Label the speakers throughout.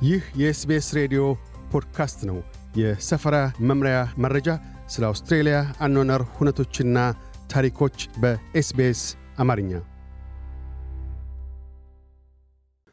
Speaker 1: ይህ የ SBS ሬዲዮ ፖድካስት ነው። የሰፈራ መምሪያ መረጃ፣ ስለ አውስትሬልያ አኗኗር ሁነቶችና ታሪኮች በ SBS አማርኛ።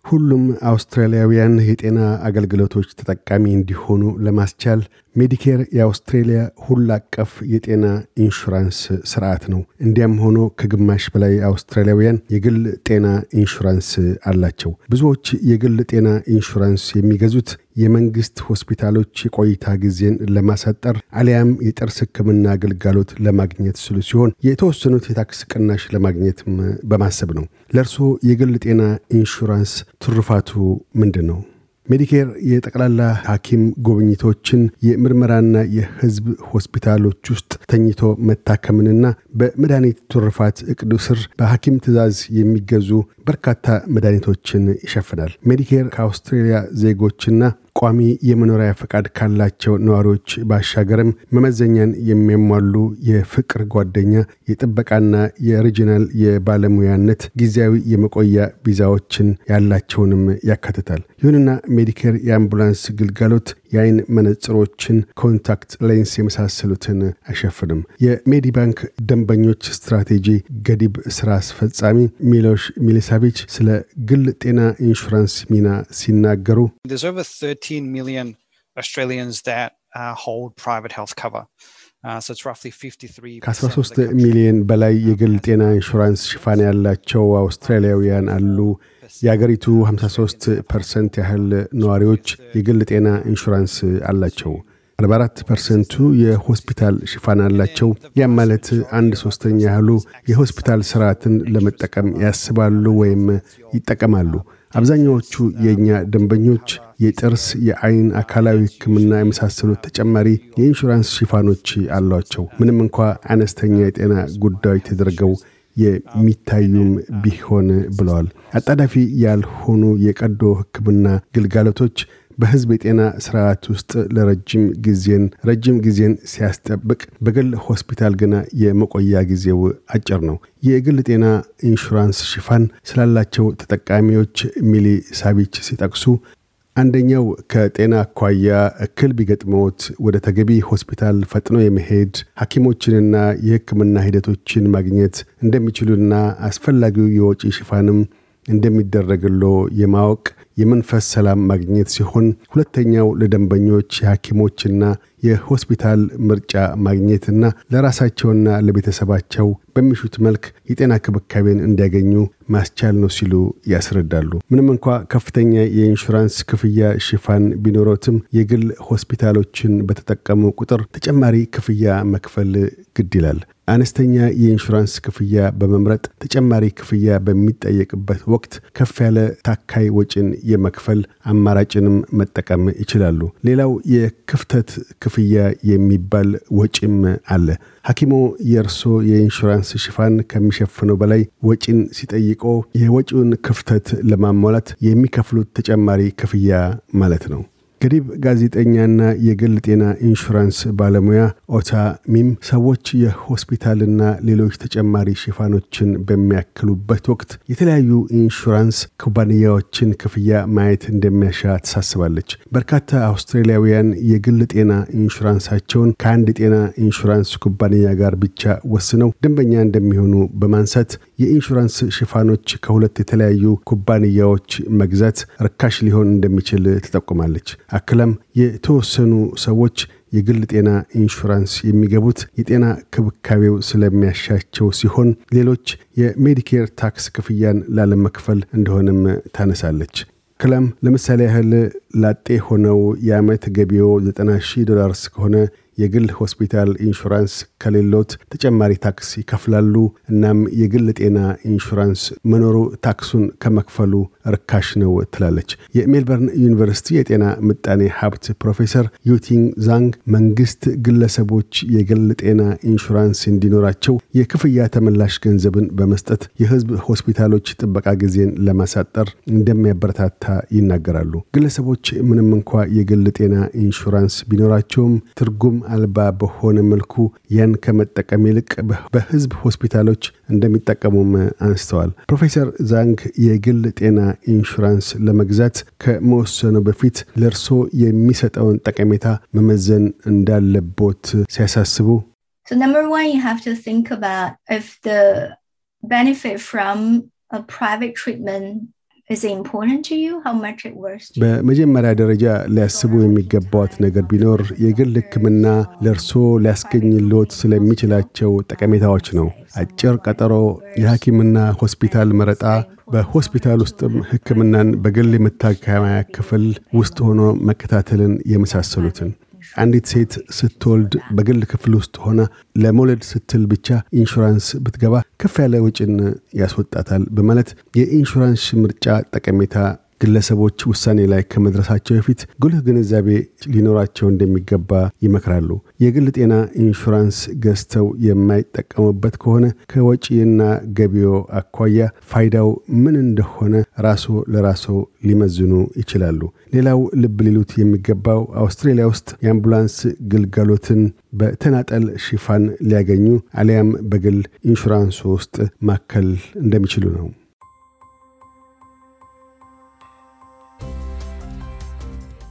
Speaker 1: ሁሉም አውስትራሊያውያን የጤና አገልግሎቶች ተጠቃሚ እንዲሆኑ ለማስቻል Medicare የአውስትሬልያ ሁሉ አቀፍ የጤና ኢንሹራንስ ስርዓት ነው። እንዲያም ሆኖ ከግማሽ በላይ አውስትራሊያውያን የግል ጤና ኢንሹራንስ አላቸው። ብዙዎች የግል ጤና ኢንሹራንስ የሚገዙት የመንግስት ሆስፒታሎች የቆይታ ጊዜን ለማሳጠር አሊያም የጥርስ ሕክምና አገልግሎት ለማግኘት ሲሉ ሲሆን የተወሰኑት የታክስ ቅናሽ ለማግኘትም በማሰብ ነው። ለእርስዎ የግል ጤና ኢንሹራንስ ትሩፋቱ ምንድን ነው? Medicare የጠቅላላ ሐኪም ጉብኝቶችን የምርመራና የህዝብ ሆስፒታሎች ውስጥ ተኝቶ መታከምንና በመድኃኒት ትሩፋት እቅዱ ስር በሐኪም ትእዛዝ የሚገዙ በርካታ መድኃኒቶችን ይሸፍናል። Medicare ከአውስትሬልያ ዜጎችና ቋሚ የመኖሪያ ፈቃድ ካላቸው ነዋሪዎች ባሻገርም መመዘኛን የሚያሟሉ የፍቅር ጓደኛ፣ የጥበቃና የ regional የባለሙያነት ጊዜያዊ የመቆያ ቪዛዎችን ያላቸውንም ያካትታል። ይሁንና Medicare የአምቡላንስ ግልጋሎት የአይን መነጽሮችን፣ contact lens የመሳሰሉትን አይሸፍንም። የ Medibank ደንበኞች ስትራቴጂ ጉዳይ ስራ አስፈጻሚ ሚሎሽ ሚሊሳቪች ስለ ግል ጤና ኢንሹራንስ ሚና ሲናገሩ ከ13 ሚሊዮን በላይ የግል ጤና ኢንሹራንስ ሽፋን ያላቸው አውስትራሊያውያን አሉ። የአገሪቱ 53 percent ያህል ነዋሪዎች የግል ጤና ኢንሹራንስ አላቸው። 44 percent ኡ የሆስፒታል ሽፋን አላቸው። ያም ማለት አንድ ሶስተኛ ያህሉ የሆስፒታል ስርዓትን ለመጠቀም ያስባሉ ወይም ይጠቀማሉ። አብዛኛዎቹ የእኛ ደንበኞች የጥርስ፣ የአይን፣ አካላዊ ሕክምና የመሳሰሉት ተጨማሪ የኢንሹራንስ ሽፋኖች አሏቸው። ምንም እንኳ አነስተኛ የጤና ጉዳዮች ተደርገው የሚታዩም ቢሆን ብለዋል። አጣዳፊ ያልሆኑ የቀዶ ሕክምና ግልጋሎቶች በህዝብ የጤና ስርዓት ውስጥ ለረጅም ጊዜን ረጅም ጊዜን ሲያስጠብቅ በግል ሆስፒታል ግና የመቆያ ጊዜው አጭር ነው። የግል ጤና ኢንሹራንስ ሽፋን ስላላቸው ተጠቃሚዎች ሚሊሳቪች ሲጠቅሱ አንደኛው ከጤና አኳያ እክል ቢገጥመዎት ወደ ተገቢ ሆስፒታል ፈጥኖ የመሄድ ሐኪሞችንና የሕክምና ሂደቶችን ማግኘት እንደሚችሉና አስፈላጊው የወጪ ሽፋንም እንደሚደረግሎ የማወቅ የመንፈስ ሰላም ማግኘት ሲሆን ሁለተኛው ለደንበኞች የሐኪሞችና የሆስፒታል ምርጫ ማግኘትና ለራሳቸውና ለቤተሰባቸው በሚሹት መልክ የጤና ክብካቤን እንዲያገኙ ማስቻል ነው ሲሉ ያስረዳሉ። ምንም እንኳ ከፍተኛ የኢንሹራንስ ክፍያ ሽፋን ቢኖሮትም የግል ሆስፒታሎችን በተጠቀሙ ቁጥር ተጨማሪ ክፍያ መክፈል ግድ ይላል። አነስተኛ የኢንሹራንስ ክፍያ በመምረጥ ተጨማሪ ክፍያ በሚጠየቅበት ወቅት ከፍ ያለ ታካይ ወጪን የመክፈል አማራጭንም መጠቀም ይችላሉ። ሌላው የክፍተት ክፍያ የሚባል ወጪም አለ። ሐኪሞ የእርሶ የኢንሹራንስ ሽፋን ከሚሸፍነው በላይ ወጪን ሲጠይቆ የወጪውን ክፍተት ለማሟላት የሚከፍሉት ተጨማሪ ክፍያ ማለት ነው። ገዲብ ጋዜጠኛና የግል ጤና ኢንሹራንስ ባለሙያ ኦታ ሚም ሰዎች የሆስፒታልና ሌሎች ተጨማሪ ሽፋኖችን በሚያክሉበት ወቅት የተለያዩ ኢንሹራንስ ኩባንያዎችን ክፍያ ማየት እንደሚያሻ ታሳስባለች። በርካታ አውስትራሊያውያን የግል ጤና ኢንሹራንሳቸውን ከአንድ ጤና ኢንሹራንስ ኩባንያ ጋር ብቻ ወስነው ደንበኛ እንደሚሆኑ በማንሳት የኢንሹራንስ ሽፋኖች ከሁለት የተለያዩ ኩባንያዎች መግዛት ርካሽ ሊሆን እንደሚችል ትጠቁማለች። አክላም የተወሰኑ ሰዎች የግል ጤና ኢንሹራንስ የሚገቡት የጤና ክብካቤው ስለሚያሻቸው ሲሆን ሌሎች የ Medicare ታክስ ክፍያን ላለመክፈል እንደሆነም ታነሳለች። አክላም ለምሳሌ ያህል ላጤ ሆነው የዓመት ገቢዎ 90 ሺህ ዶላርስ ከሆነ የግል ሆስፒታል ኢንሹራንስ ከሌሎት ተጨማሪ ታክስ ይከፍላሉ። እናም የግል ጤና ኢንሹራንስ መኖሩ ታክሱን ከመክፈሉ ርካሽ ነው ትላለች። የሜልበርን ዩኒቨርሲቲ የጤና ምጣኔ ሀብት ፕሮፌሰር ዩቲንግ ዛንግ መንግስት ግለሰቦች የግል ጤና ኢንሹራንስ እንዲኖራቸው የክፍያ ተመላሽ ገንዘብን በመስጠት የህዝብ ሆስፒታሎች ጥበቃ ጊዜን ለማሳጠር እንደሚያበረታታ ይናገራሉ። ግለሰቦች ምንም እንኳ የግል ጤና ኢንሹራንስ ቢኖራቸውም ትርጉም አልባ በሆነ መልኩ ያን ከመጠቀም ይልቅ በህዝብ ሆስፒታሎች እንደሚጠቀሙም አንስተዋል። ፕሮፌሰር ዛንግ የግል ጤና ኢንሹራንስ ለመግዛት ከመወሰኑ በፊት ለእርሶ የሚሰጠውን ጠቀሜታ መመዘን እንዳለቦት ሲያሳስቡ
Speaker 2: So number one, you have benefit from a private treatment
Speaker 1: በመጀመሪያ ደረጃ ሊያስቡ የሚገባዎት ነገር ቢኖር የግል ሕክምና ለእርሶ ሊያስገኝልዎት ስለሚችላቸው ጠቀሜታዎች ነው። አጭር ቀጠሮ፣ የሐኪምና ሆስፒታል መረጣ፣ በሆስፒታል ውስጥም ሕክምናን በግል የመታከሚያ ክፍል ውስጥ ሆኖ መከታተልን የመሳሰሉትን አንዲት ሴት ስትወልድ በግል ክፍል ውስጥ ሆና ለመውለድ ስትል ብቻ ኢንሹራንስ ብትገባ ከፍ ያለ ወጪን ያስወጣታል በማለት የኢንሹራንስ ምርጫ ጠቀሜታ ግለሰቦች ውሳኔ ላይ ከመድረሳቸው በፊት ጉልህ ግንዛቤ ሊኖራቸው እንደሚገባ ይመክራሉ። የግል ጤና ኢንሹራንስ ገዝተው የማይጠቀሙበት ከሆነ ከወጪና ገቢዎ አኳያ ፋይዳው ምን እንደሆነ ራሶ ለራሶ ሊመዝኑ ይችላሉ። ሌላው ልብ ሊሉት የሚገባው አውስትሬሊያ ውስጥ የአምቡላንስ ግልጋሎትን በተናጠል ሽፋን ሊያገኙ አሊያም በግል ኢንሹራንሱ ውስጥ ማከል እንደሚችሉ ነው።